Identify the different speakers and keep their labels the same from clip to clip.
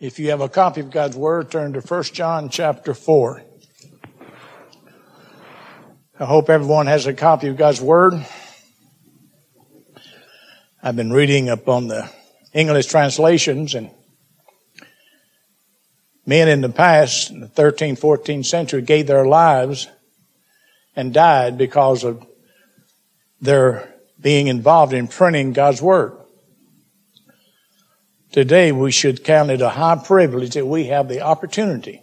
Speaker 1: If you have a copy of God's Word, turn to 1 John chapter 4. I hope everyone has a copy of God's Word. I've been reading up on the English translations and men in the past, in the 13th, 14th century, gave their lives and died because of their being involved in printing God's Word. Today we should count it a high privilege that we have the opportunity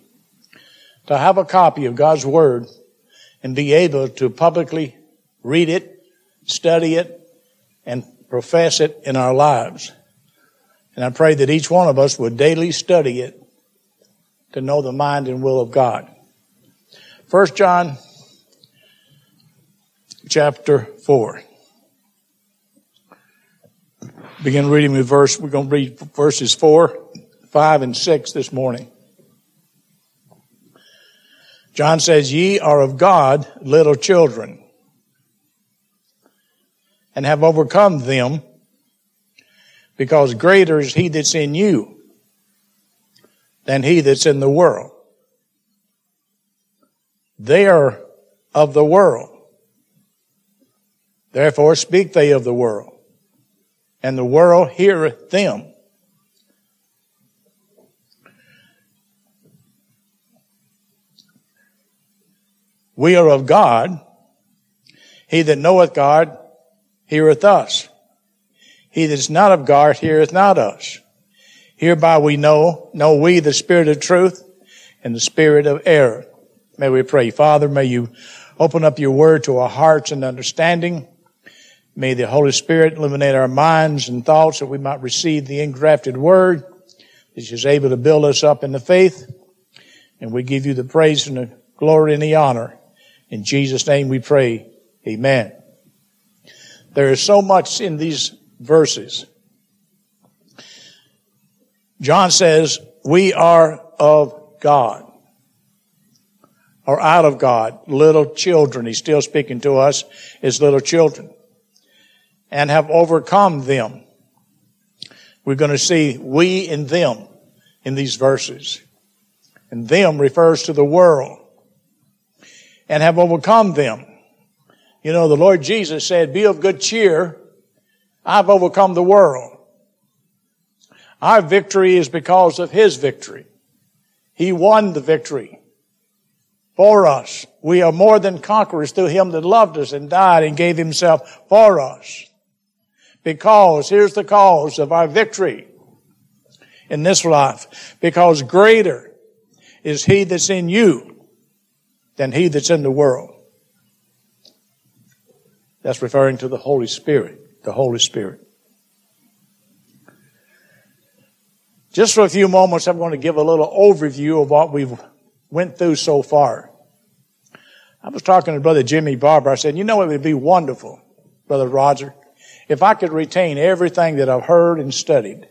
Speaker 1: to have a copy of God's Word and be able to publicly read it, study it, and profess it in our lives. And I pray that each one of us would daily study it to know the mind and will of God. First John chapter 4 begin reading with verse, we're going to read verses 4, 5, and 6 this morning. John says, Ye are of God, little children, and have overcome them, because greater is he that's in you than he that's in the world. They are of the world. Therefore speak they of the world and the world heareth them. We are of God. He that knoweth God heareth us. He that is not of God heareth not us. Hereby we know, know we the spirit of truth and the spirit of error. May we pray. Father, may you open up your word to our hearts and understanding. May the Holy Spirit illuminate our minds and thoughts that we might receive the engrafted word which is able to build us up in the faith. And we give you the praise and the glory and the honor. In Jesus' name we pray. Amen. There is so much in these verses. John says, we are of God. Or out of God. Little children. He's still speaking to us as little children and have overcome them. We're going to see we and them in these verses. And them refers to the world. And have overcome them. You know, the Lord Jesus said, be of good cheer. I've overcome the world. Our victory is because of His victory. He won the victory for us. We are more than conquerors through Him that loved us and died and gave Himself for us. Because, here's the cause of our victory in this life. Because greater is He that's in you than He that's in the world. That's referring to the Holy Spirit. The Holy Spirit. Just for a few moments, I'm going to give a little overview of what we've went through so far. I was talking to Brother Jimmy Barber. I said, you know, it would be wonderful, Brother Roger, if I could retain everything that I've heard and studied,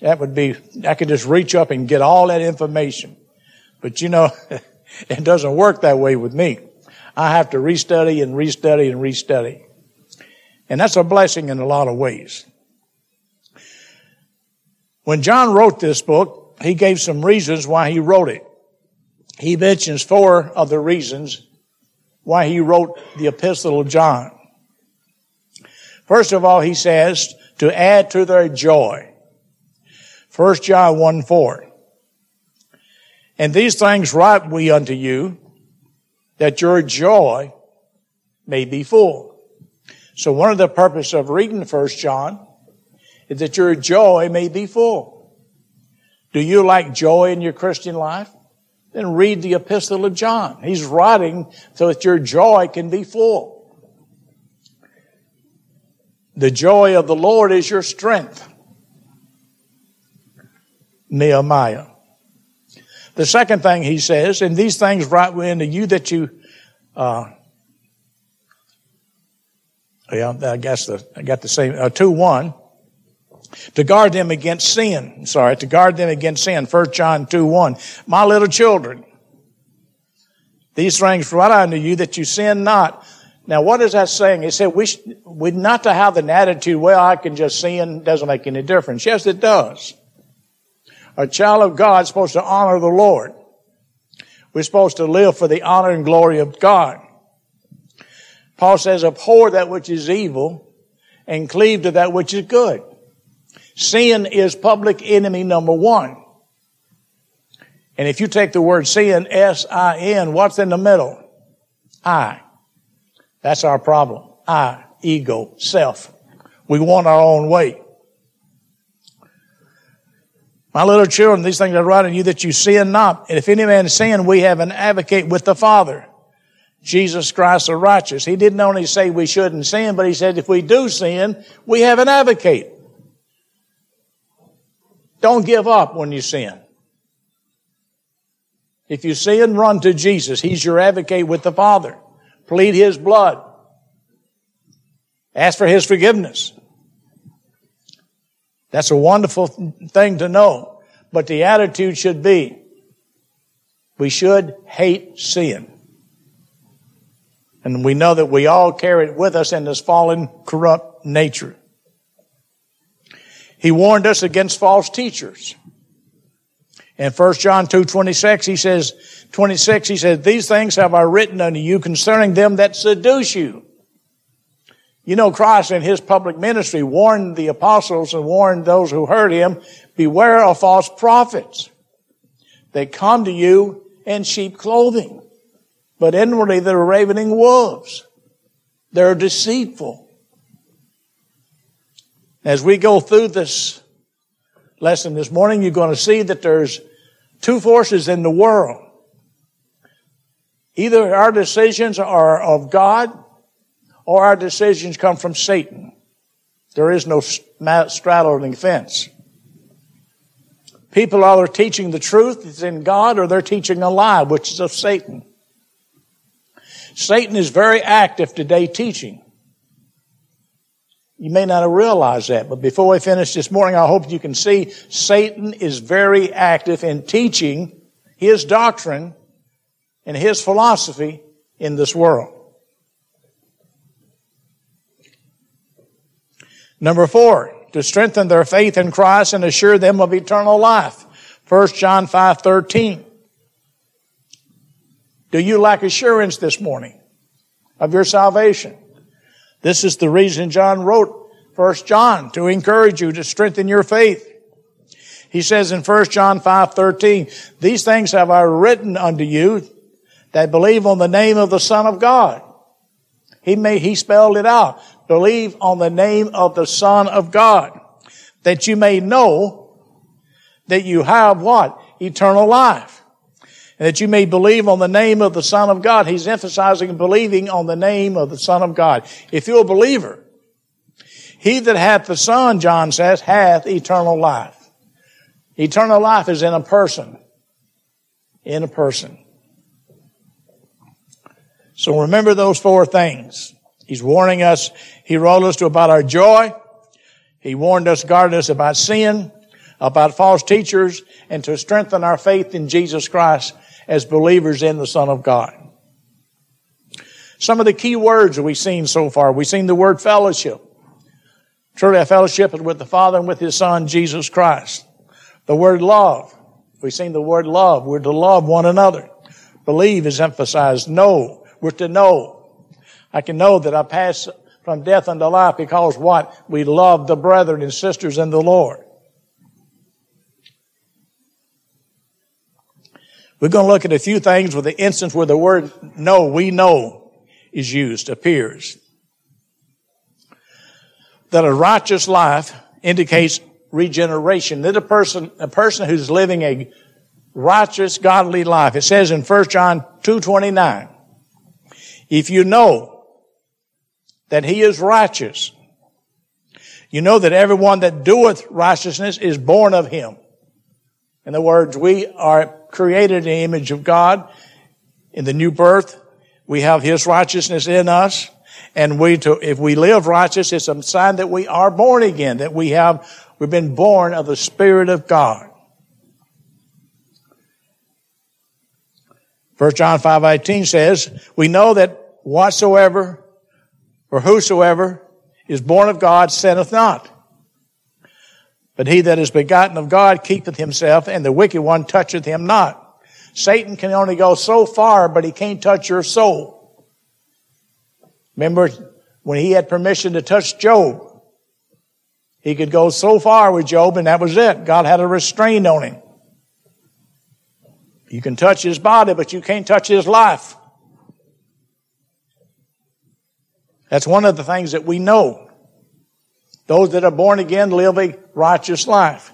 Speaker 1: that would be, I could just reach up and get all that information. But you know, it doesn't work that way with me. I have to restudy and restudy and restudy. And that's a blessing in a lot of ways. When John wrote this book, he gave some reasons why he wrote it. He mentions four of the reasons why he wrote the Epistle of John. First of all, he says to add to their joy. 1 John 1 4. And these things write we unto you that your joy may be full. So one of the purposes of reading 1 John is that your joy may be full. Do you like joy in your Christian life? Then read the epistle of John. He's writing so that your joy can be full. The joy of the Lord is your strength. Nehemiah. The second thing he says, and these things write we unto you that you, uh, yeah, I guess the, I got the same, uh, 2 1. To guard them against sin. Sorry, to guard them against sin. 1 John 2 1. My little children, these things write unto you that you sin not. Now, what is that saying? It said we, we not to have an attitude, well, I can just sin, doesn't make any difference. Yes, it does. A child of God is supposed to honor the Lord. We're supposed to live for the honor and glory of God. Paul says, abhor that which is evil and cleave to that which is good. Sin is public enemy number one. And if you take the word sin, S-I-N, what's in the middle? I. That's our problem. I, ego, self. We want our own way. My little children, these things I write unto you that you sin not. And if any man sin, we have an advocate with the Father. Jesus Christ the righteous. He didn't only say we shouldn't sin, but he said if we do sin, we have an advocate. Don't give up when you sin. If you sin, run to Jesus. He's your advocate with the Father. Plead His blood. Ask for His forgiveness. That's a wonderful thing to know. But the attitude should be, we should hate sin. And we know that we all carry it with us in this fallen, corrupt nature. He warned us against false teachers. In 1 John 2, 26, he says, 26, he says, These things have I written unto you concerning them that seduce you. You know, Christ in his public ministry warned the apostles and warned those who heard him, beware of false prophets. They come to you in sheep clothing, but inwardly they're ravening wolves. They're deceitful. As we go through this lesson this morning, you're going to see that there's two forces in the world. Either our decisions are of God or our decisions come from Satan. There is no straddling fence. People are either teaching the truth that's in God or they're teaching a lie, which is of Satan. Satan is very active today teaching. You may not have realized that, but before we finish this morning, I hope you can see Satan is very active in teaching his doctrine and his philosophy in this world. Number four, to strengthen their faith in Christ and assure them of eternal life. 1 John 5, 13. Do you lack assurance this morning of your salvation? This is the reason John wrote 1 John, to encourage you to strengthen your faith. He says in 1 John 5, 13, These things have I written unto you that believe on the name of the Son of God. He he spelled it out. Believe on the name of the Son of God. That you may know that you have what? Eternal life and that you may believe on the name of the Son of God. He's emphasizing believing on the name of the Son of God. If you're a believer, he that hath the Son, John says, hath eternal life. Eternal life is in a person. In a person. So remember those four things. He's warning us. He wrote us to about our joy. He warned us, guarded us about sin, about false teachers, and to strengthen our faith in Jesus Christ as believers in the Son of God. Some of the key words we've seen so far, we've seen the word fellowship. Truly, a fellowship is with the Father and with His Son, Jesus Christ. The word love. We've seen the word love. We're to love one another. Believe is emphasized. Know. We're to know. I can know that I pass from death unto life because what? We love the brethren and sisters in the Lord. We're going to look at a few things with the instance where the word know, we know, is used, appears. That a righteous life indicates regeneration. That a person, a person who's living a righteous, godly life. It says in 1 John 2.29, if you know that he is righteous, you know that everyone that doeth righteousness is born of him. In the words, we are created in the image of God. In the new birth, we have His righteousness in us. And we, to, if we live righteous, it's a sign that we are born again, that we have, we've been born of the Spirit of God. 1 John 5, 18 says, we know that whatsoever or whosoever is born of God sinneth not. But he that is begotten of God keepeth himself, and the wicked one toucheth him not. Satan can only go so far, but he can't touch your soul. Remember when he had permission to touch Job? He could go so far with Job, and that was it. God had a restraint on him. You can touch his body, but you can't touch his life. That's one of the things that we know. Those that are born again live a righteous life.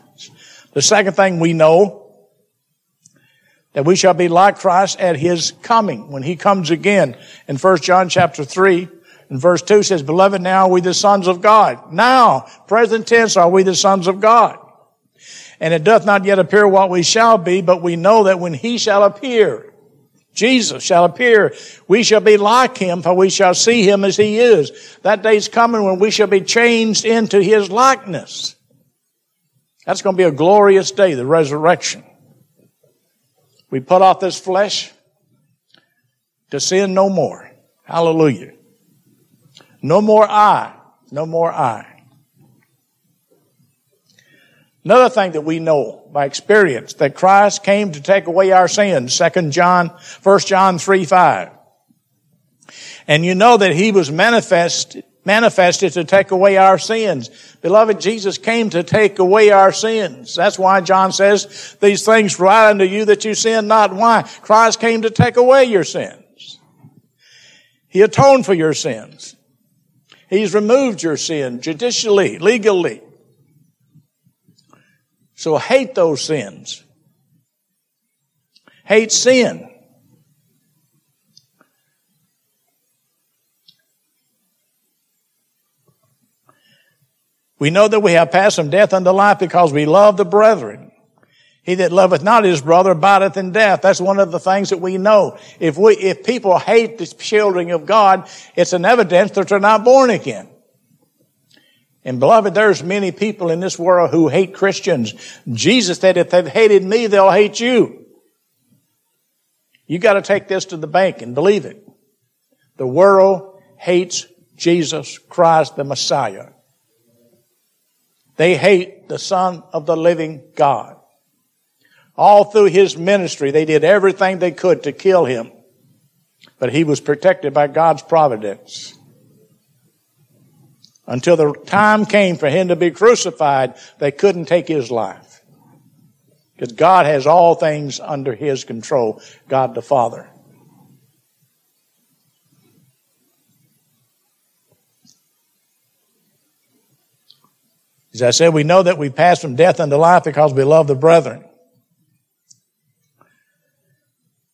Speaker 1: The second thing we know that we shall be like Christ at his coming when he comes again. In 1 John chapter 3 and verse 2 says, Beloved, now are we the sons of God. Now, present tense, are we the sons of God. And it doth not yet appear what we shall be, but we know that when he shall appear, Jesus shall appear, we shall be like him, for we shall see him as he is. That day's coming when we shall be changed into his likeness. That's going to be a glorious day, the resurrection. We put off this flesh to sin no more. Hallelujah. No more I. No more I. Another thing that we know by experience that Christ came to take away our sins, 2 John, 1 John 3, 5. And you know that he was manifest, manifested to take away our sins. Beloved, Jesus came to take away our sins. That's why John says, these things write unto you that you sin not. Why? Christ came to take away your sins. He atoned for your sins. He's removed your sin judicially, legally. So hate those sins. Hate sin. We know that we have passed from death unto life because we love the brethren. He that loveth not his brother abideth in death. That's one of the things that we know. If we, if people hate the children of God, it's an evidence that they're not born again. And beloved, there's many people in this world who hate Christians. Jesus said, if they've hated me, they'll hate you. You gotta take this to the bank and believe it. The world hates Jesus Christ, the Messiah. They hate the Son of the living God. All through his ministry, they did everything they could to kill him. But he was protected by God's providence until the time came for him to be crucified, they couldn't take his life. Because God has all things under his control, God the Father. As I said, we know that we pass from death unto life because we love the brethren.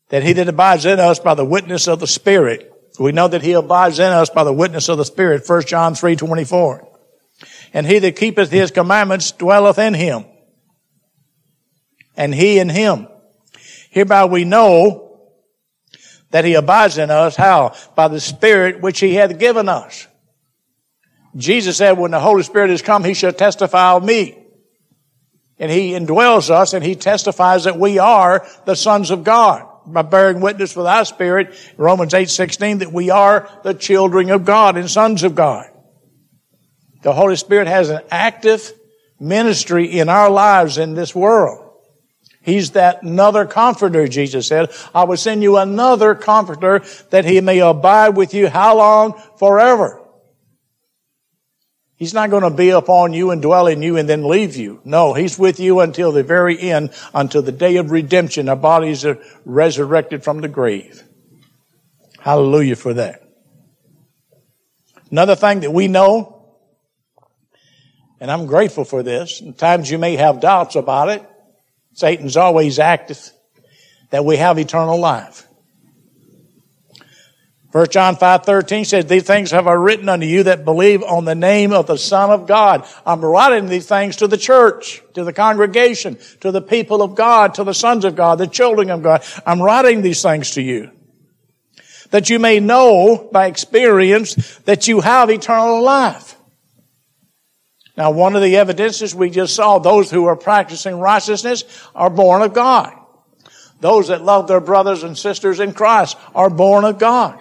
Speaker 1: That he that abides in us by the witness of the Spirit we know that he abides in us by the witness of the Spirit, 1 John 3, 24. And he that keepeth his commandments dwelleth in him. And he in him. Hereby we know that he abides in us. How? By the Spirit which he hath given us. Jesus said, when the Holy Spirit is come, he shall testify of me. And he indwells us and he testifies that we are the sons of God by bearing witness with our spirit, Romans 8, 16, that we are the children of God and sons of God. The Holy Spirit has an active ministry in our lives in this world. He's that another comforter, Jesus said. I will send you another comforter that he may abide with you how long? Forever. He's not going to be upon you and dwell in you and then leave you. No, He's with you until the very end, until the day of redemption. Our bodies are resurrected from the grave. Hallelujah for that. Another thing that we know, and I'm grateful for this, times you may have doubts about it, Satan's always active, that we have eternal life. 1 John 5, 13 says, These things have I written unto you that believe on the name of the Son of God. I'm writing these things to the church, to the congregation, to the people of God, to the sons of God, the children of God. I'm writing these things to you. That you may know by experience that you have eternal life. Now, one of the evidences we just saw, those who are practicing righteousness are born of God. Those that love their brothers and sisters in Christ are born of God.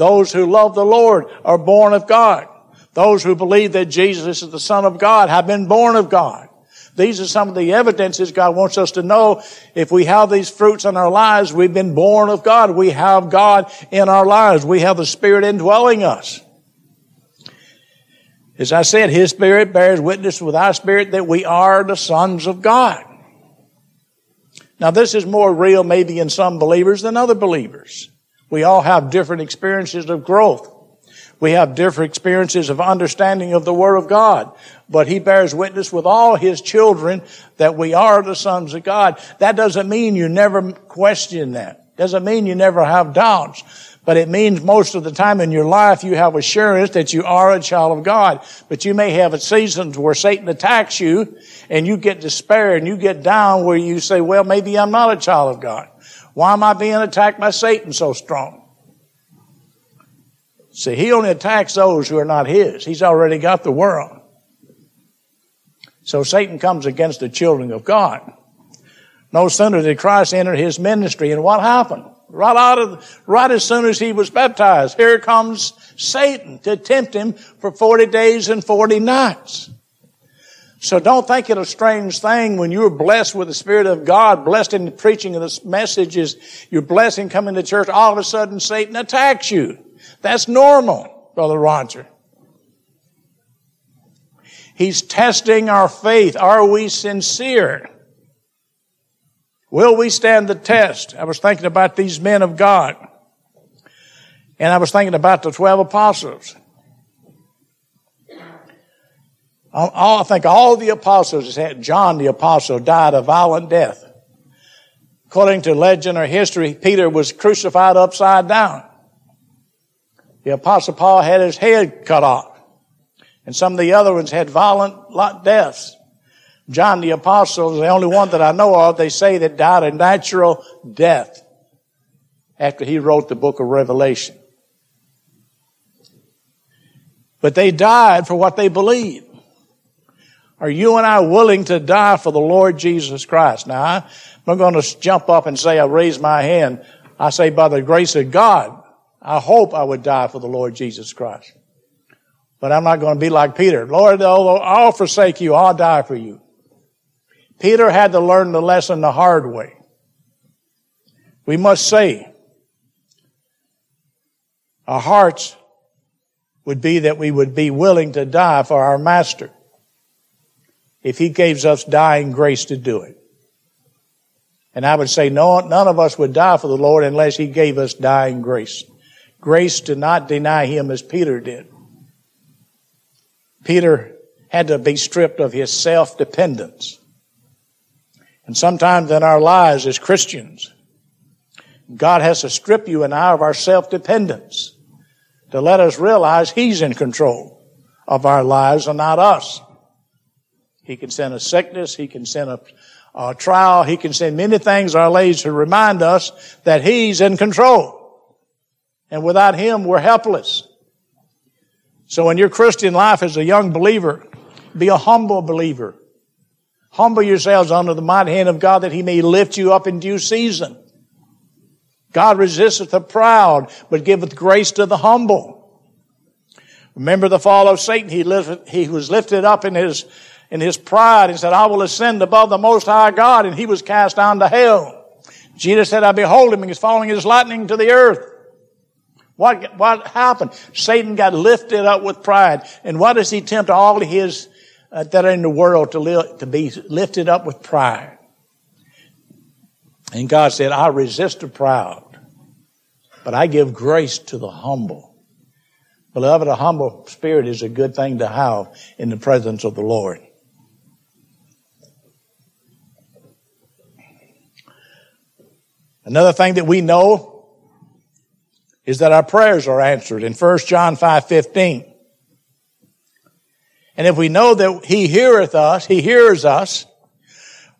Speaker 1: Those who love the Lord are born of God. Those who believe that Jesus is the Son of God have been born of God. These are some of the evidences God wants us to know. If we have these fruits in our lives, we've been born of God. We have God in our lives. We have the Spirit indwelling us. As I said, His Spirit bears witness with our spirit that we are the sons of God. Now this is more real maybe in some believers than other believers. We all have different experiences of growth. We have different experiences of understanding of the Word of God. But He bears witness with all His children that we are the sons of God. That doesn't mean you never question that. Doesn't mean you never have doubts. But it means most of the time in your life you have assurance that you are a child of God. But you may have seasons where Satan attacks you and you get despair and you get down where you say, well, maybe I'm not a child of God. Why am I being attacked by Satan so strong? See, he only attacks those who are not his. He's already got the world. So Satan comes against the children of God. No sooner did Christ enter his ministry, and what happened? Right out of, right as soon as he was baptized, here comes Satan to tempt him for 40 days and 40 nights. So don't think it a strange thing when you're blessed with the Spirit of God, blessed in the preaching of the messages, you're blessed in coming to church, all of a sudden Satan attacks you. That's normal, Brother Roger. He's testing our faith. Are we sincere? Will we stand the test? I was thinking about these men of God. And I was thinking about the 12 apostles. I think all the apostles, John the apostle died a violent death. According to legend or history, Peter was crucified upside down. The apostle Paul had his head cut off. And some of the other ones had violent deaths. John the apostle is the only one that I know of, they say that died a natural death after he wrote the book of Revelation. But they died for what they believed. Are you and I willing to die for the Lord Jesus Christ? Now, I'm going to jump up and say, I raise my hand. I say, by the grace of God, I hope I would die for the Lord Jesus Christ. But I'm not going to be like Peter. Lord, although I'll forsake you, I'll die for you. Peter had to learn the lesson the hard way. We must say, our hearts would be that we would be willing to die for our master if he gives us dying grace to do it. And I would say no, none of us would die for the Lord unless he gave us dying grace. Grace to not deny him as Peter did. Peter had to be stripped of his self-dependence. And sometimes in our lives as Christians, God has to strip you and I of our self-dependence to let us realize He's in control of our lives and not us. He can send a sickness, He can send a, a trial, He can send many things our lives to remind us that He's in control. And without Him, we're helpless. So in your Christian life as a young believer, be a humble believer. Humble yourselves under the mighty hand of God that He may lift you up in due season. God resisteth the proud, but giveth grace to the humble. Remember the fall of Satan. He, he was lifted up in his, in his pride and said, I will ascend above the most high God. And he was cast down to hell. Jesus said, I behold him. and He's falling as lightning to the earth. What, what happened? Satan got lifted up with pride. And what does he tempt all his uh, that are in the world to, live, to be lifted up with pride? And God said, I resist the proud, but I give grace to the humble. Beloved, a humble spirit is a good thing to have in the presence of the Lord. Another thing that we know is that our prayers are answered in 1 John 5 15. And if we know that He heareth us, He hears us,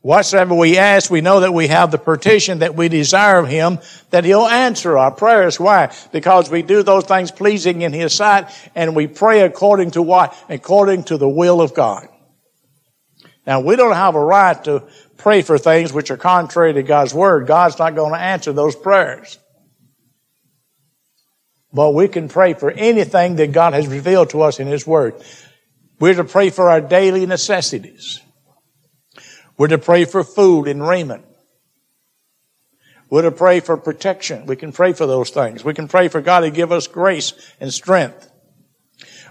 Speaker 1: whatsoever we ask, we know that we have the petition that we desire of Him, that He'll answer our prayers. Why? Because we do those things pleasing in His sight, and we pray according to what? According to the will of God. Now, we don't have a right to pray for things which are contrary to God's Word. God's not going to answer those prayers. But we can pray for anything that God has revealed to us in His Word. We're to pray for our daily necessities. We're to pray for food and raiment. We're to pray for protection. We can pray for those things. We can pray for God to give us grace and strength.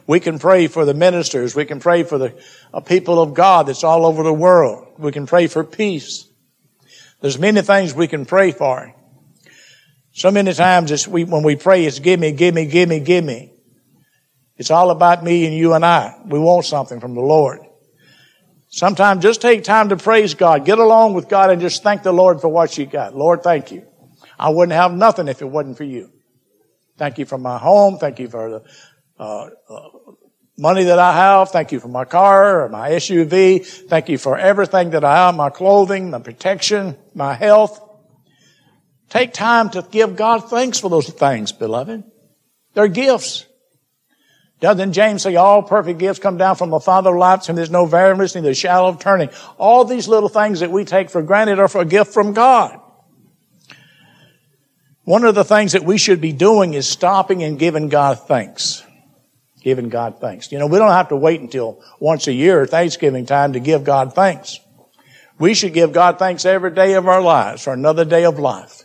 Speaker 1: We can pray for the ministers. We can pray for the uh, people of God that's all over the world. We can pray for peace. There's many things we can pray for. So many times we, when we pray, it's give me, give me, give me, give me. It's all about me and you and I. We want something from the Lord. Sometimes just take time to praise God. Get along with God and just thank the Lord for what you got. Lord, thank you. I wouldn't have nothing if it wasn't for you. Thank you for my home. Thank you for the uh, uh, money that I have. Thank you for my car or my SUV. Thank you for everything that I have, my clothing, my protection, my health. Take time to give God thanks for those things, beloved. They're gifts. Doesn't James say all perfect gifts come down from the Father of lights and there's no variableness, neither shadow of turning? All these little things that we take for granted are for a gift from God. One of the things that we should be doing is stopping and giving God thanks giving God thanks. You know, we don't have to wait until once a year, Thanksgiving time, to give God thanks. We should give God thanks every day of our lives for another day of life.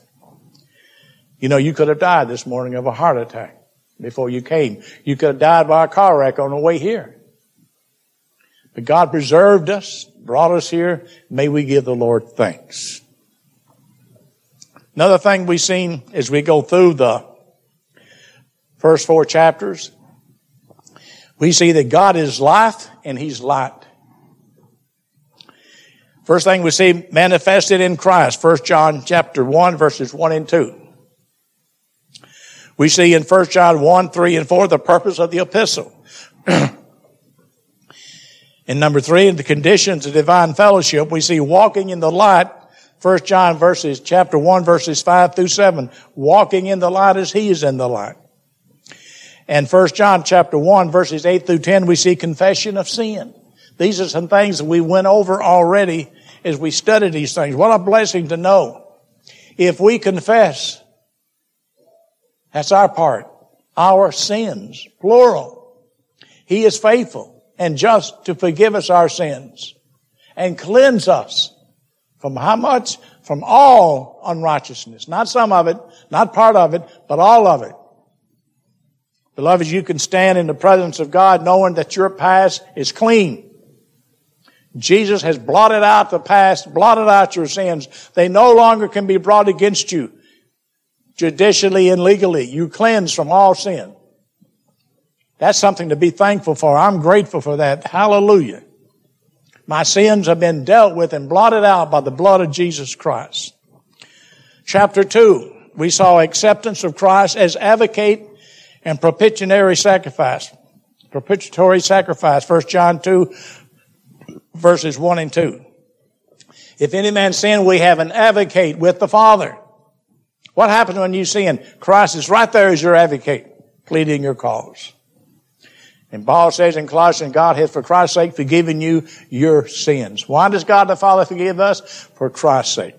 Speaker 1: You know, you could have died this morning of a heart attack before you came. You could have died by a car wreck on the way here. But God preserved us, brought us here. May we give the Lord thanks. Another thing we've seen as we go through the first four chapters we see that God is life and He's light. First thing we see manifested in Christ, 1 John chapter 1 verses 1 and 2. We see in 1 John 1, 3 and 4 the purpose of the epistle. in number 3, in the conditions of divine fellowship, we see walking in the light, 1 John verses, chapter 1 verses 5 through 7, walking in the light as he is in the light. And 1 John chapter 1 verses 8 through 10, we see confession of sin. These are some things that we went over already as we studied these things. What a blessing to know. If we confess, that's our part. Our sins, plural. He is faithful and just to forgive us our sins and cleanse us from how much? From all unrighteousness. Not some of it, not part of it, but all of it. Beloved, you can stand in the presence of God knowing that your past is clean. Jesus has blotted out the past, blotted out your sins. They no longer can be brought against you judicially and legally. You cleanse from all sin. That's something to be thankful for. I'm grateful for that. Hallelujah. My sins have been dealt with and blotted out by the blood of Jesus Christ. Chapter 2, we saw acceptance of Christ as advocate and propitiatory sacrifice. Propitiatory sacrifice, 1 John 2, verses 1 and 2. If any man sin, we have an advocate with the Father. What happens when you sin? Christ is right there as your advocate, pleading your cause. And Paul says in Colossians, God has for Christ's sake forgiven you your sins. Why does God the Father forgive us? For Christ's sake.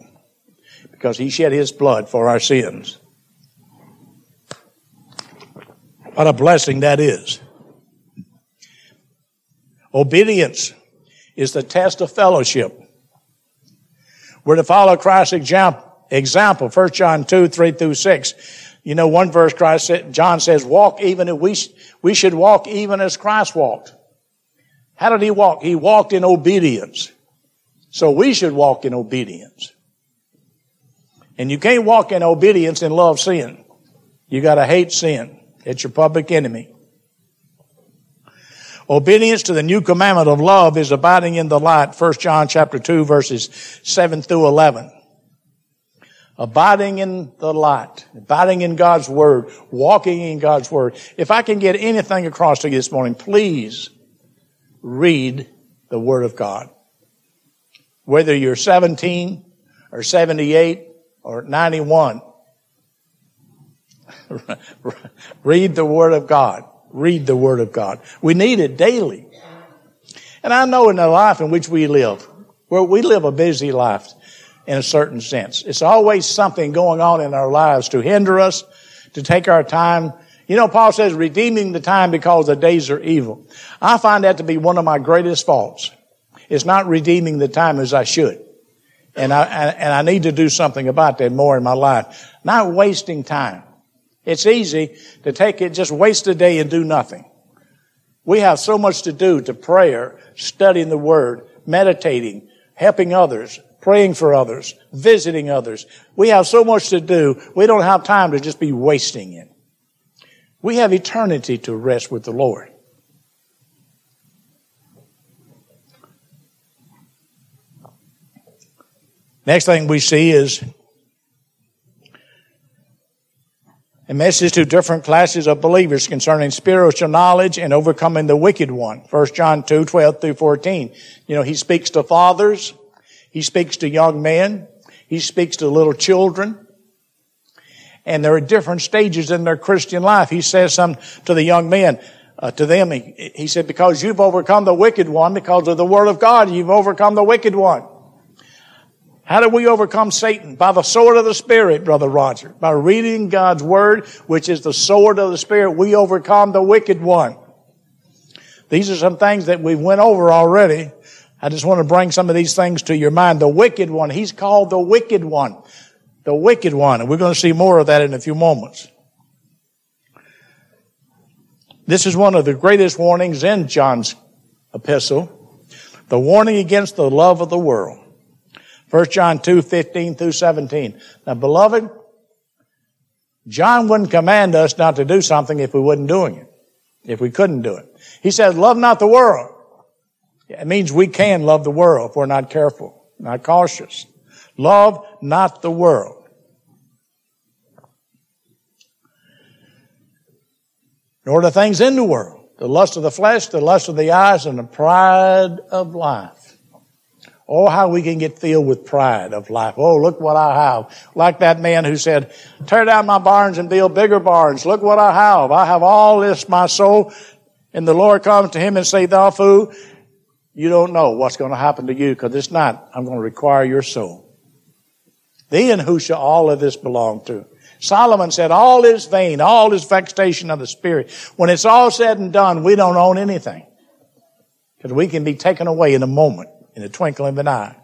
Speaker 1: Because he shed his blood for our sins. What a blessing that is. Obedience is the test of fellowship. We're to follow Christ's example, 1 John 2, 3 through 6. You know, one verse Christ said, John says, walk even if we, we should walk even as Christ walked. How did he walk? He walked in obedience. So we should walk in obedience. And you can't walk in obedience and love sin. You gotta hate sin. It's your public enemy. Obedience to the new commandment of love is abiding in the light. 1 John chapter 2 verses 7 through 11. Abiding in the light. Abiding in God's word. Walking in God's word. If I can get anything across to you this morning, please read the word of God. Whether you're 17 or 78 or 91, Read the Word of God. Read the Word of God. We need it daily. And I know in the life in which we live, where we live a busy life in a certain sense. It's always something going on in our lives to hinder us, to take our time. You know, Paul says, redeeming the time because the days are evil. I find that to be one of my greatest faults. It's not redeeming the time as I should. And I, and I need to do something about that more in my life. Not wasting time. It's easy to take it, just waste a day and do nothing. We have so much to do to prayer, studying the Word, meditating, helping others, praying for others, visiting others. We have so much to do, we don't have time to just be wasting it. We have eternity to rest with the Lord. Next thing we see is a message to different classes of believers concerning spiritual knowledge and overcoming the wicked one. 1 John 2, 12 through 14. You know, he speaks to fathers. He speaks to young men. He speaks to little children. And there are different stages in their Christian life. He says some to the young men, uh, to them, he, he said, because you've overcome the wicked one, because of the word of God, you've overcome the wicked one. How do we overcome Satan? By the sword of the Spirit, Brother Roger. By reading God's Word, which is the sword of the Spirit, we overcome the wicked one. These are some things that we went over already. I just want to bring some of these things to your mind. The wicked one, he's called the wicked one. The wicked one. And we're going to see more of that in a few moments. This is one of the greatest warnings in John's epistle. The warning against the love of the world. 1 John 2, 15 through 17. Now, beloved, John wouldn't command us not to do something if we wasn't doing it, if we couldn't do it. He says, love not the world. It means we can love the world if we're not careful, not cautious. Love not the world. Nor the things in the world. The lust of the flesh, the lust of the eyes, and the pride of life. Oh, how we can get filled with pride of life. Oh, look what I have. Like that man who said, tear down my barns and build bigger barns. Look what I have. I have all this, my soul. And the Lord comes to him and say, thou fool, you don't know what's going to happen to you because it's not, I'm going to require your soul. Then who shall all of this belong to? Solomon said, all is vain, all is vexation of the spirit. When it's all said and done, we don't own anything. Because we can be taken away in a moment in the twinkling of an eye.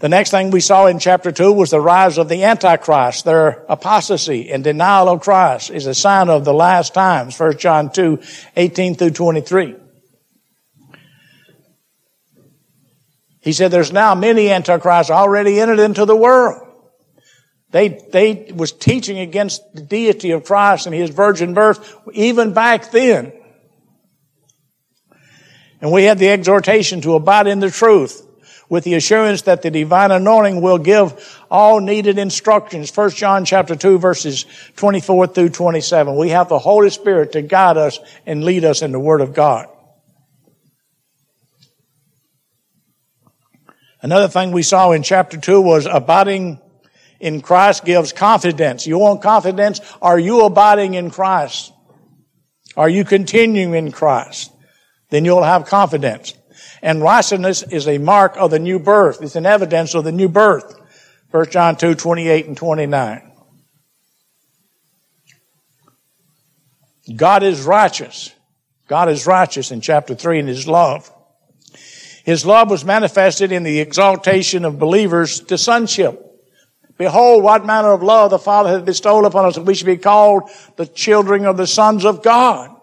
Speaker 1: The next thing we saw in chapter 2 was the rise of the Antichrist. Their apostasy and denial of Christ is a sign of the last times. 1 John 2, 18 through 23. He said there's now many antichrists already entered into the world. They, they was teaching against the deity of Christ and his virgin birth even back then. And we had the exhortation to abide in the truth with the assurance that the divine anointing will give all needed instructions. 1 John chapter 2 verses 24 through 27. We have the Holy Spirit to guide us and lead us in the Word of God. Another thing we saw in chapter 2 was abiding in Christ gives confidence. You want confidence? Are you abiding in Christ? Are you continuing in Christ? Then you'll have confidence. And righteousness is a mark of the new birth. It's an evidence of the new birth. 1 John 2, 28 and 29. God is righteous. God is righteous in chapter 3 in His love. His love was manifested in the exaltation of believers to sonship. Behold, what manner of love the Father hath bestowed upon us that we should be called the children of the sons of God.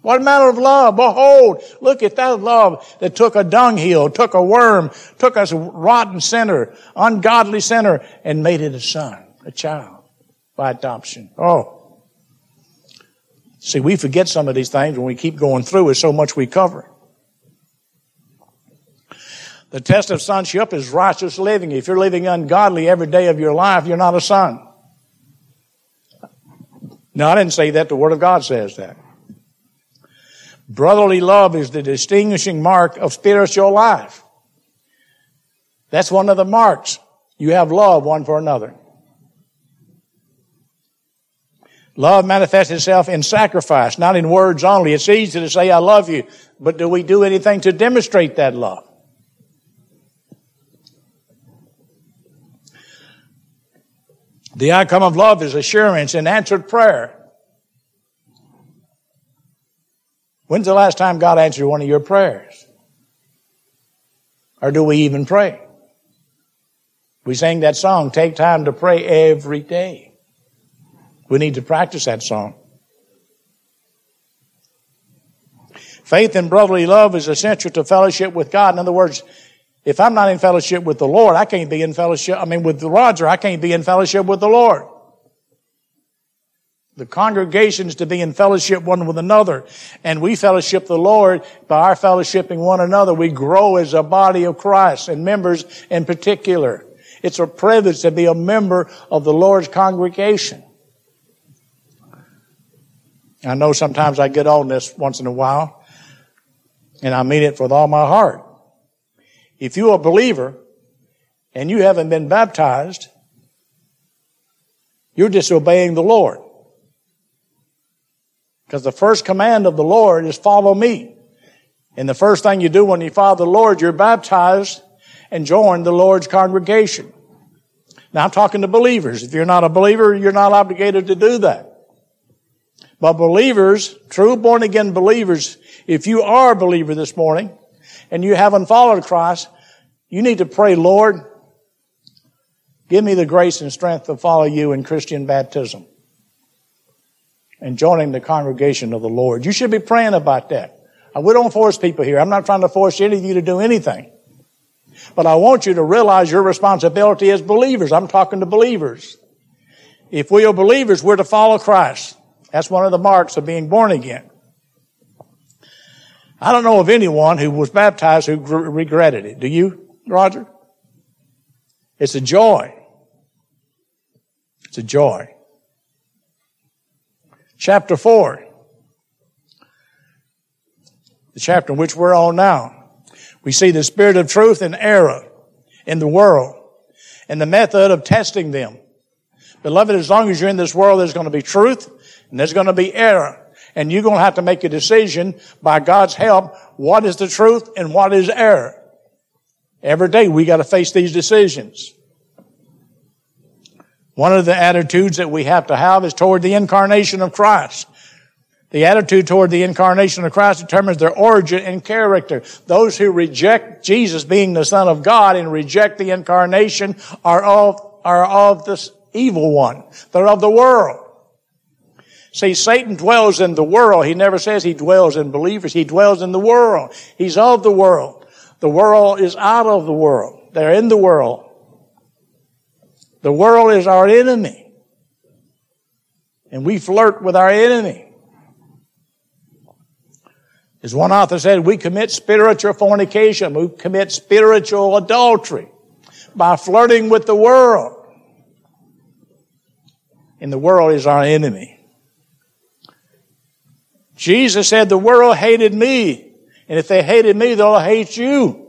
Speaker 1: What manner of love? Behold, look at that love that took a dunghill, took a worm, took us a rotten sinner, ungodly sinner, and made it a son, a child, by adoption. Oh. See, we forget some of these things when we keep going through it so much we cover. The test of sonship is righteous living. If you're living ungodly every day of your life, you're not a son. No, I didn't say that. The Word of God says that. Brotherly love is the distinguishing mark of spiritual life. That's one of the marks. You have love one for another. Love manifests itself in sacrifice, not in words only. It's easy to say, I love you, but do we do anything to demonstrate that love? The outcome of love is assurance and answered prayer. When's the last time God answered one of your prayers? Or do we even pray? We sang that song, take time to pray every day. We need to practice that song. Faith and brotherly love is essential to fellowship with God. In other words, if I'm not in fellowship with the Lord, I can't be in fellowship, I mean, with Roger, I can't be in fellowship with the Lord. The congregations to be in fellowship one with another. And we fellowship the Lord by our fellowshipping one another. We grow as a body of Christ and members in particular. It's a privilege to be a member of the Lord's congregation. I know sometimes I get on this once in a while. And I mean it with all my heart. If you're a believer and you haven't been baptized, you're disobeying the Lord. Because the first command of the Lord is follow me. And the first thing you do when you follow the Lord, you're baptized and join the Lord's congregation. Now I'm talking to believers. If you're not a believer, you're not obligated to do that. But believers, true born again believers, if you are a believer this morning and you haven't followed Christ, you need to pray, Lord, give me the grace and strength to follow you in Christian baptism and joining the congregation of the Lord. You should be praying about that. Uh, we don't force people here. I'm not trying to force any of you to do anything. But I want you to realize your responsibility as believers. I'm talking to believers. If we are believers, we're to follow Christ. That's one of the marks of being born again. I don't know of anyone who was baptized who regretted it. Do you, Roger? It's a joy. It's a joy. Chapter 4. The chapter in which we're on now. We see the spirit of truth and error in the world and the method of testing them. Beloved, as long as you're in this world, there's going to be truth and there's going to be error. And you're going to have to make a decision by God's help. What is the truth and what is error? Every day we got to face these decisions. One of the attitudes that we have to have is toward the incarnation of Christ. The attitude toward the incarnation of Christ determines their origin and character. Those who reject Jesus being the Son of God and reject the incarnation are of, are of this evil one. They're of the world. See, Satan dwells in the world. He never says he dwells in believers. He dwells in the world. He's of the world. The world is out of the world. They're in the world. The world is our enemy. And we flirt with our enemy. As one author said, we commit spiritual fornication. We commit spiritual adultery by flirting with the world. And the world is our enemy. Jesus said, the world hated me. And if they hated me, they'll hate you.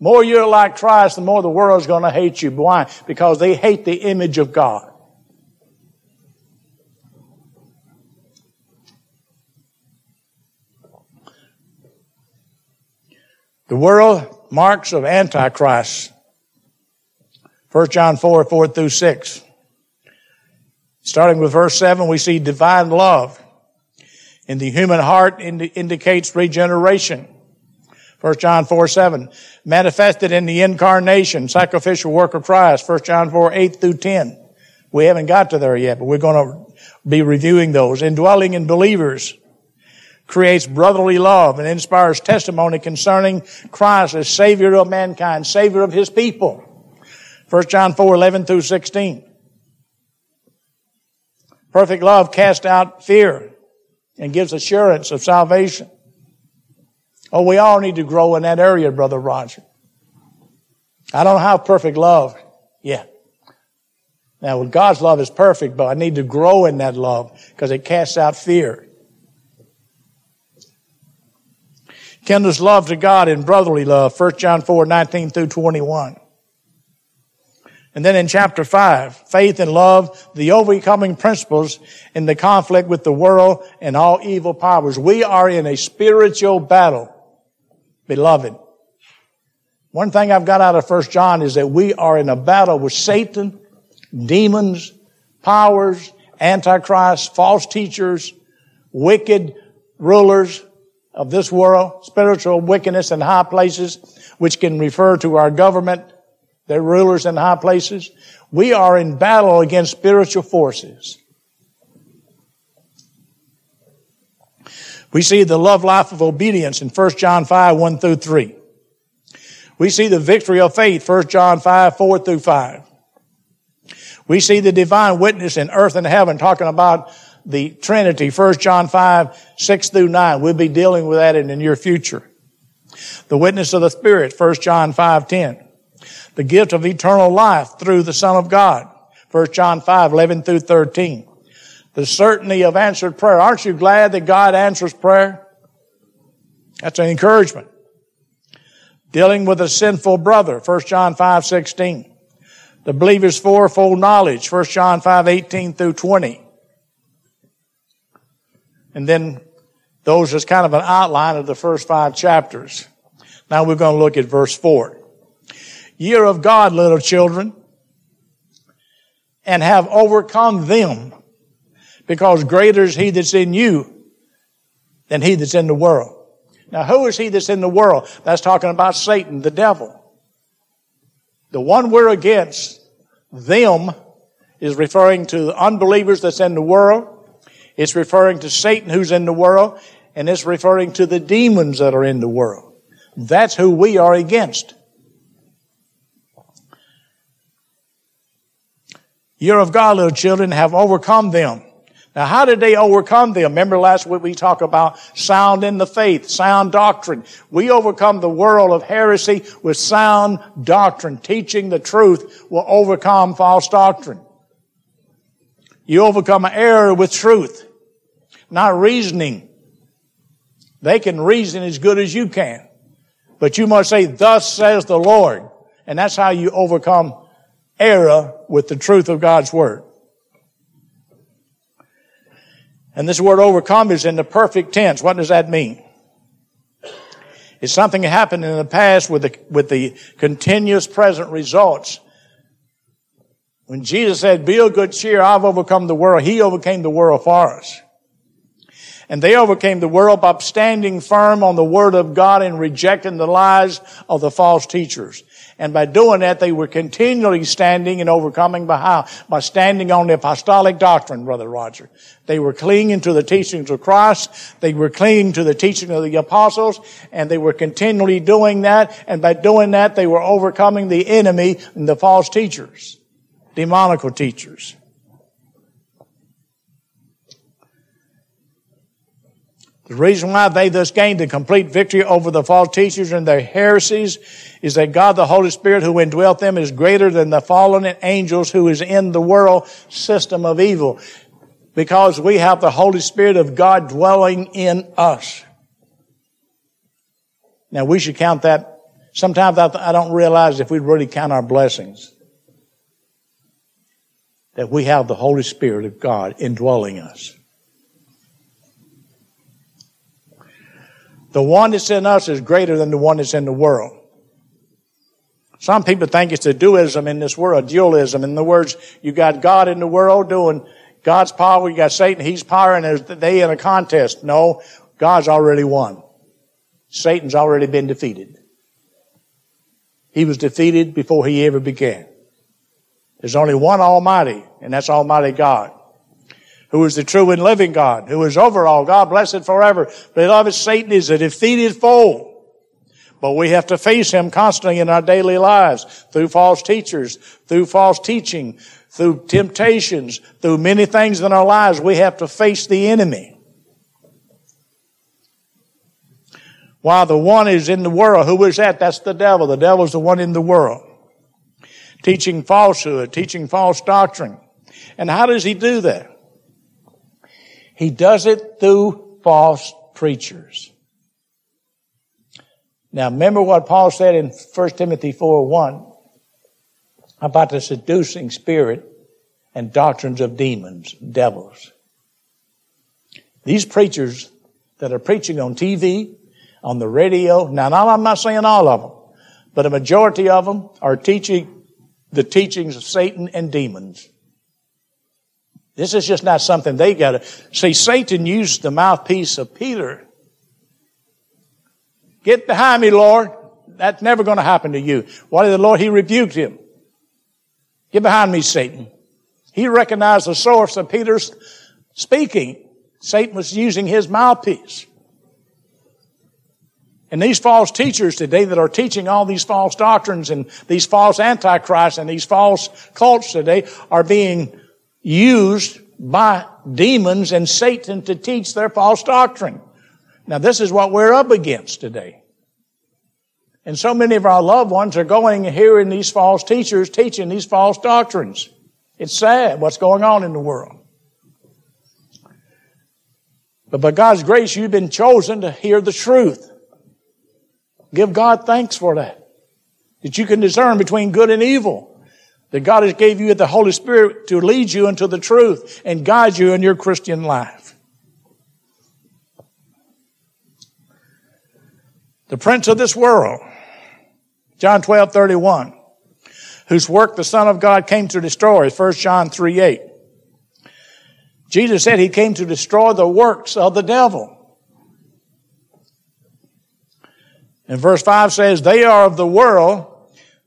Speaker 1: More you're like Christ, the more the world's going to hate you. Why? Because they hate the image of God. The world marks of Antichrist. 1 John 4, 4 through 6. Starting with verse 7, we see divine love in the human heart indi- indicates regeneration. 1 John 4, 7. Manifested in the incarnation, sacrificial work of Christ. 1 John 4, 8 through 10. We haven't got to there yet, but we're going to be reviewing those. Indwelling in believers creates brotherly love and inspires testimony concerning Christ as Savior of mankind, Savior of His people. 1 John 4, 11 through 16. Perfect love casts out fear and gives assurance of salvation. Oh, we all need to grow in that area, Brother Roger. I don't have perfect love yet. Now, God's love is perfect, but I need to grow in that love because it casts out fear. kindles love to God in brotherly love, 1 John 4, 19 through 21. And then in chapter 5, faith and love, the overcoming principles in the conflict with the world and all evil powers. We are in a spiritual battle, beloved. One thing I've got out of 1 John is that we are in a battle with Satan, demons, powers, antichrist, false teachers, wicked rulers, of this world, spiritual wickedness in high places. which can refer to our government, their rulers in high places. We are in battle against spiritual forces. We see the love life of obedience in 1 John 5, 1 through 3. We see the victory of faith, 1 John 5, 4 through 5. We see the divine witness in earth and heaven talking about the Trinity, 1 John 5, 6 through 9. We'll be dealing with that in the near future. The witness of the Spirit, 1 John 5, 10. The gift of eternal life through the Son of God, 1 John 5, 11 through 13. The certainty of answered prayer. Aren't you glad that God answers prayer? That's an encouragement. Dealing with a sinful brother, 1 John 5, 16. The believer's fourfold knowledge, 1 John 5, 18 through 20. And then those is kind of an outline of the first five chapters. Now we're going to look at verse 4. Year of God, little children, and have overcome them, because greater is he that's in you than he that's in the world. Now, who is he that's in the world? That's talking about Satan, the devil. The one we're against, them, is referring to the unbelievers that's in the world. It's referring to Satan who's in the world. And it's referring to the demons that are in the world. That's who we are against. Year of God, little children, have overcome them. Now, how did they overcome them? Remember last week we talked about sound in the faith, sound doctrine. We overcome the world of heresy with sound doctrine. Teaching the truth will overcome false doctrine. You overcome error with truth, not reasoning. They can reason as good as you can. But you must say, thus says the Lord. And that's how you overcome error with the truth of God's Word. And this word overcome is in the perfect tense. What does that mean? It's something that happened in the past with the, with the continuous present results. When Jesus said, be of good cheer, I've overcome the world, He overcame the world for us. And they overcame the world by standing firm on the Word of God and rejecting the lies of the false teachers. And by doing that, they were continually standing and overcoming by how? By standing on the apostolic doctrine, Brother Roger. They were clinging to the teachings of Christ. They were clinging to the teaching of the apostles. And they were continually doing that. And by doing that, they were overcoming the enemy and the false teachers, demonical teachers. The reason why they thus gained a complete victory over the false teachers and their heresies is that God the Holy Spirit who indwelt them is greater than the fallen angels who is in the world system of evil. Because we have the Holy Spirit of God dwelling in us. Now we should count that. Sometimes I don't realize if we really count our blessings. That we have the Holy Spirit of God indwelling us. The one that's in us is greater than the one that's in the world. Some people think it's a dualism in this world, dualism. In the words, you got God in the world doing God's power, you got Satan, he's power, and they in a contest. No, God's already won. Satan's already been defeated. He was defeated before he ever began. There's only one Almighty, and that's Almighty God who is the true and living God, who is over all, God blessed forever. Beloved, Satan is a defeated foe. But we have to face him constantly in our daily lives through false teachers, through false teaching, through temptations, through many things in our lives. We have to face the enemy. While the one is in the world, who is that? That's the devil. The devil is the one in the world. Teaching falsehood, teaching false doctrine. And how does he do that? He does it through false preachers. Now remember what Paul said in 1 Timothy 4 1 about the seducing spirit and doctrines of demons, devils. These preachers that are preaching on TV, on the radio, now I'm not saying all of them, but a majority of them are teaching the teachings of Satan and demons. This is just not something they got to see. Satan used the mouthpiece of Peter. Get behind me, Lord. that's never going to happen to you. What did the Lord? He rebuked him. Get behind me, Satan. He recognized the source of Peter's speaking. Satan was using his mouthpiece. And these false teachers today that are teaching all these false doctrines and these false antichrists and these false cults today are being used by demons and Satan to teach their false doctrine. Now this is what we're up against today. And so many of our loved ones are going and hearing these false teachers teaching these false doctrines. It's sad what's going on in the world. But by God's grace, you've been chosen to hear the truth. Give God thanks for that. That you can discern between good and evil. That God has gave you the Holy Spirit to lead you into the truth and guide you in your Christian life. The prince of this world, John 12, 31, whose work the Son of God came to destroy, 1 John 3, 8. Jesus said he came to destroy the works of the devil. And verse 5 says, They are of the world,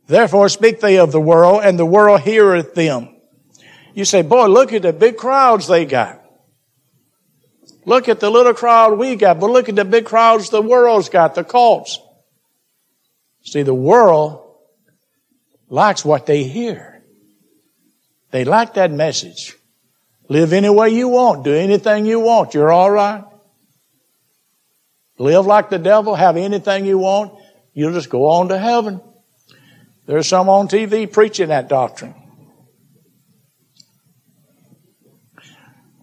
Speaker 1: therefore speak they of the world, and the world heareth them. You say, boy, look at the big crowds they got. Look at the little crowd we got, but look at the big crowds the world's got, the cults. See, the world likes what they hear. They like that message. Live any way you want. Do anything you want. You're all right. Live like the devil. Have anything you want. You'll just go on to heaven. There's some on TV preaching that doctrine.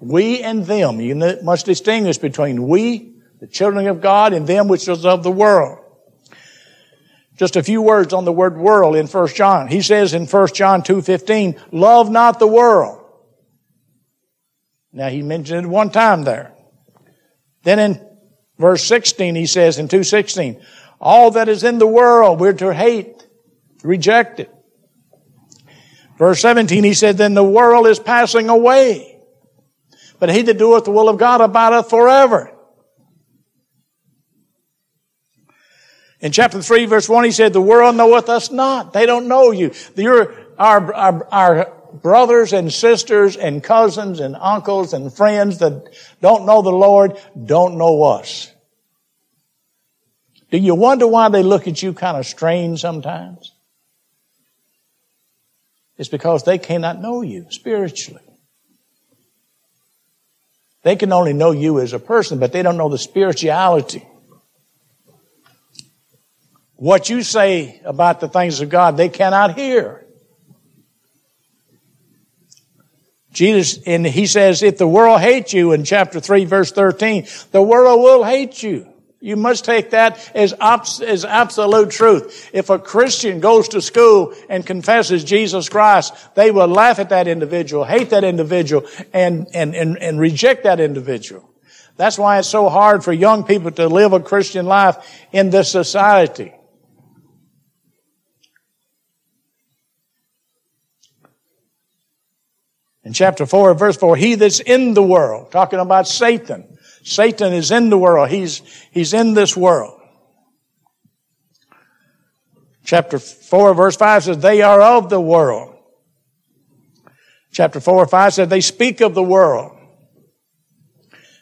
Speaker 1: We and them. You must distinguish between we, the children of God, and them which is of the world. Just a few words on the word world in 1 John. He says in 1 John 2.15, love not the world now he mentioned it one time there. Then in verse 16 he says in 216, all that is in the world we're to hate, reject it. Verse 17 he said, then the world is passing away. But he that doeth the will of God abideth forever. In chapter 3 verse 1 he said, the world knoweth us not. They don't know you. You're, our, our, our brothers and sisters and cousins and uncles and friends that don't know the Lord don't know us. Do you wonder why they look at you kind of strange sometimes? It's because they cannot know you spiritually. They can only know you as a person, but they don't know the spirituality. What you say about the things of God, they cannot hear. Jesus, and he says, if the world hates you in chapter 3 verse 13, the world will hate you. You must take that as, as absolute truth. If a Christian goes to school and confesses Jesus Christ, they will laugh at that individual, hate that individual, and, and, and, and reject that individual. That's why it's so hard for young people to live a Christian life in this society. In chapter 4, verse 4, he that's in the world, talking about Satan. Satan is in the world. He's, he's in this world. Chapter 4, verse 5 says, they are of the world. Chapter 4 5 says, they speak of the world.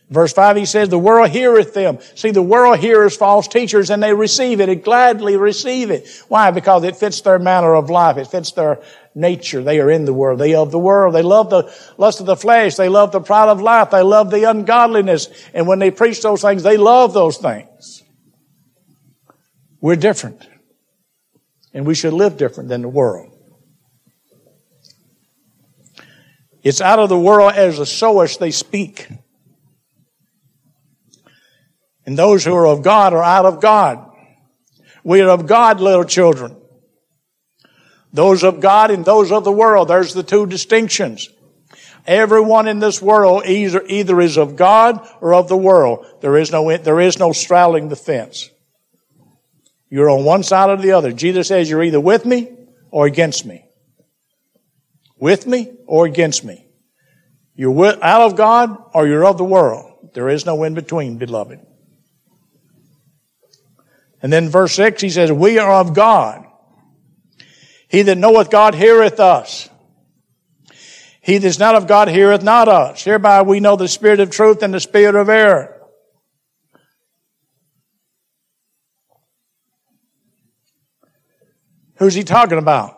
Speaker 1: Verse 5, he says, the world heareth them. See, the world hears false teachers and they receive it and gladly receive it. Why? Because it fits their manner of life. It fits their nature. They are in the world. They of the world. They love the lust of the flesh. They love the pride of life. They love the ungodliness. And when they preach those things, they love those things. We're different. And we should live different than the world. It's out of the world as a sowers they speak. And those who are of God are out of God. We are of God, little children. Those of God and those of the world. There's the two distinctions. Everyone in this world either, either is of God or of the world. There is no, there is no straddling the fence. You're on one side or the other. Jesus says you're either with me or against me. With me or against me. You're with, out of God or you're of the world. There is no in between, beloved. And then verse 6, he says, We are of God. He that knoweth God heareth us. He that is not of God heareth not us. Hereby we know the spirit of truth and the spirit of error. Who's he talking about?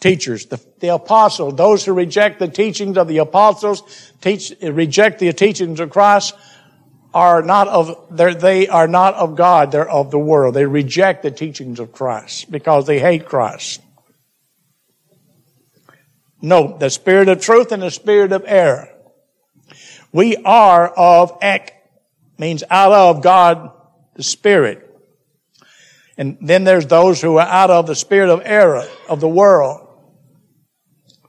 Speaker 1: Teachers, the, the apostles, those who reject the teachings of the apostles, teach, reject the teachings of Christ, are not of, they are not of God, they're of the world. They reject the teachings of Christ because they hate Christ. No, the spirit of truth and the spirit of error. We are of ek, means out of God, the Spirit. And then there's those who are out of the spirit of error of the world.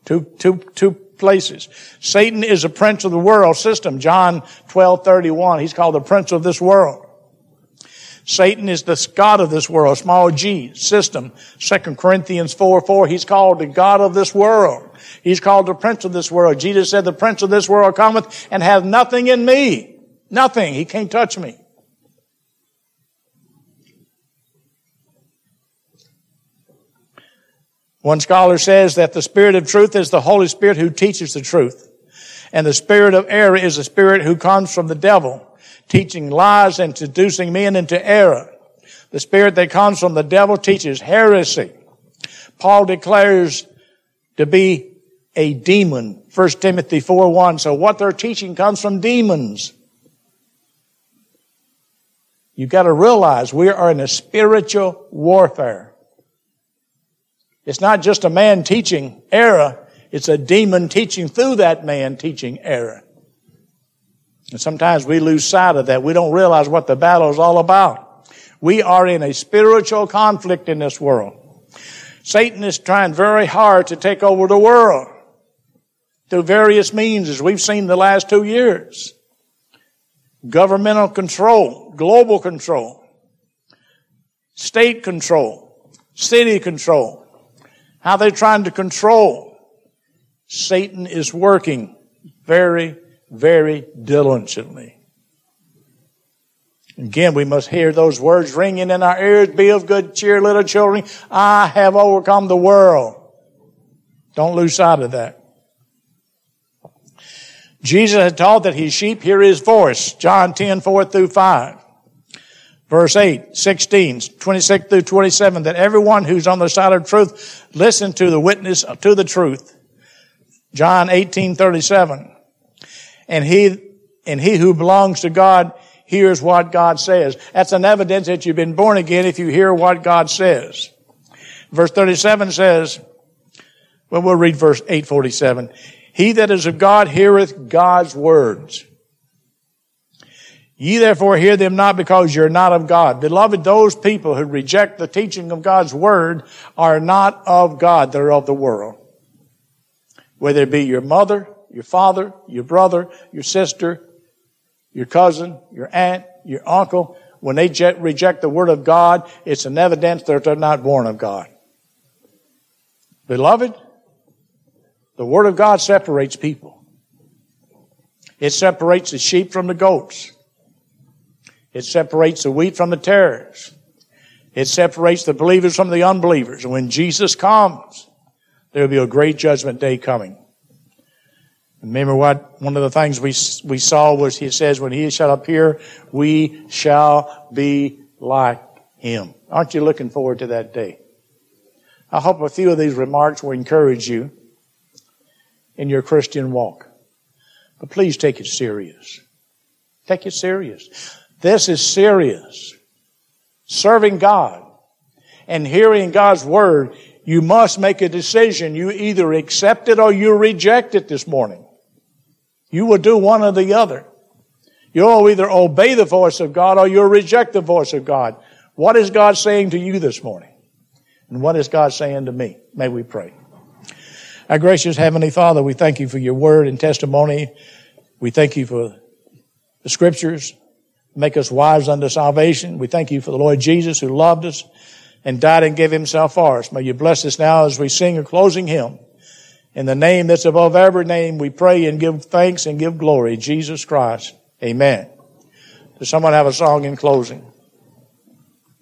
Speaker 1: Two, two, two places. Satan is a prince of the world system. John 12, 31. He's called the prince of this world. Satan is the God of this world, small g, system. 2 Corinthians 4, 4. He's called the God of this world. He's called the prince of this world. Jesus said, the prince of this world cometh and hath nothing in me. Nothing. He can't touch me. One scholar says that the Spirit of truth is the Holy Spirit who teaches the truth. And the Spirit of error is the Spirit who comes from the devil, teaching lies and seducing men into error. The Spirit that comes from the devil teaches heresy. Paul declares to be a demon. 1 Timothy 4 1. So what they're teaching comes from demons. You've got to realize we are in a spiritual warfare. It's not just a man teaching error, it's a demon teaching through that man teaching error. And sometimes we lose sight of that. We don't realize what the battle is all about. We are in a spiritual conflict in this world. Satan is trying very hard to take over the world through various means, as we've seen the last two years. Governmental control, global control, state control, city control, how they're trying to control. Satan is working very, very diligently. Again, we must hear those words ringing in our ears. Be of good cheer, little children. I have overcome the world. Don't lose sight of that. Jesus had taught that his sheep hear his voice. John 10, 4 through 5 verse 8, 16, 26 through 27, that everyone who's on the side of truth listen to the witness to the truth. John 18, 37. And he, and he who belongs to God hears what God says. That's an evidence that you've been born again if you hear what God says. Verse 37 says, well, we'll read verse 847. He that is of God heareth God's words. Ye therefore hear them not because you're not of God. Beloved, those people who reject the teaching of God's word are not of God. They're of the world. Whether it be your mother, your father, your brother, your sister, your cousin, your aunt, your uncle, when they reject the word of God, it's an evidence that they're not born of God. Beloved, the word of God separates people. It separates the sheep from the goats. It separates the wheat from the tares. It separates the believers from the unbelievers. And when Jesus comes, there will be a great judgment day coming. Remember what one of the things we we saw was he says when he shall appear, we shall be like him. Aren't you looking forward to that day? I hope a few of these remarks will encourage you in your Christian walk. But please take it serious. Take it serious. This is serious. Serving God and hearing God's word, you must make a decision. You either accept it or you reject it this morning. You will do one or the other. You'll either obey the voice of God or you'll reject the voice of God. What is God saying to you this morning? And what is God saying to me? May we pray. Our gracious Heavenly Father, we thank you for your word and testimony. We thank you for the scriptures make us wise unto salvation. We thank you for the Lord Jesus who loved us and died and gave himself for us. May you bless us now as we sing a closing hymn. In the name that's above every name, we pray and give thanks and give glory. Jesus Christ. Amen. Does someone have a song in closing?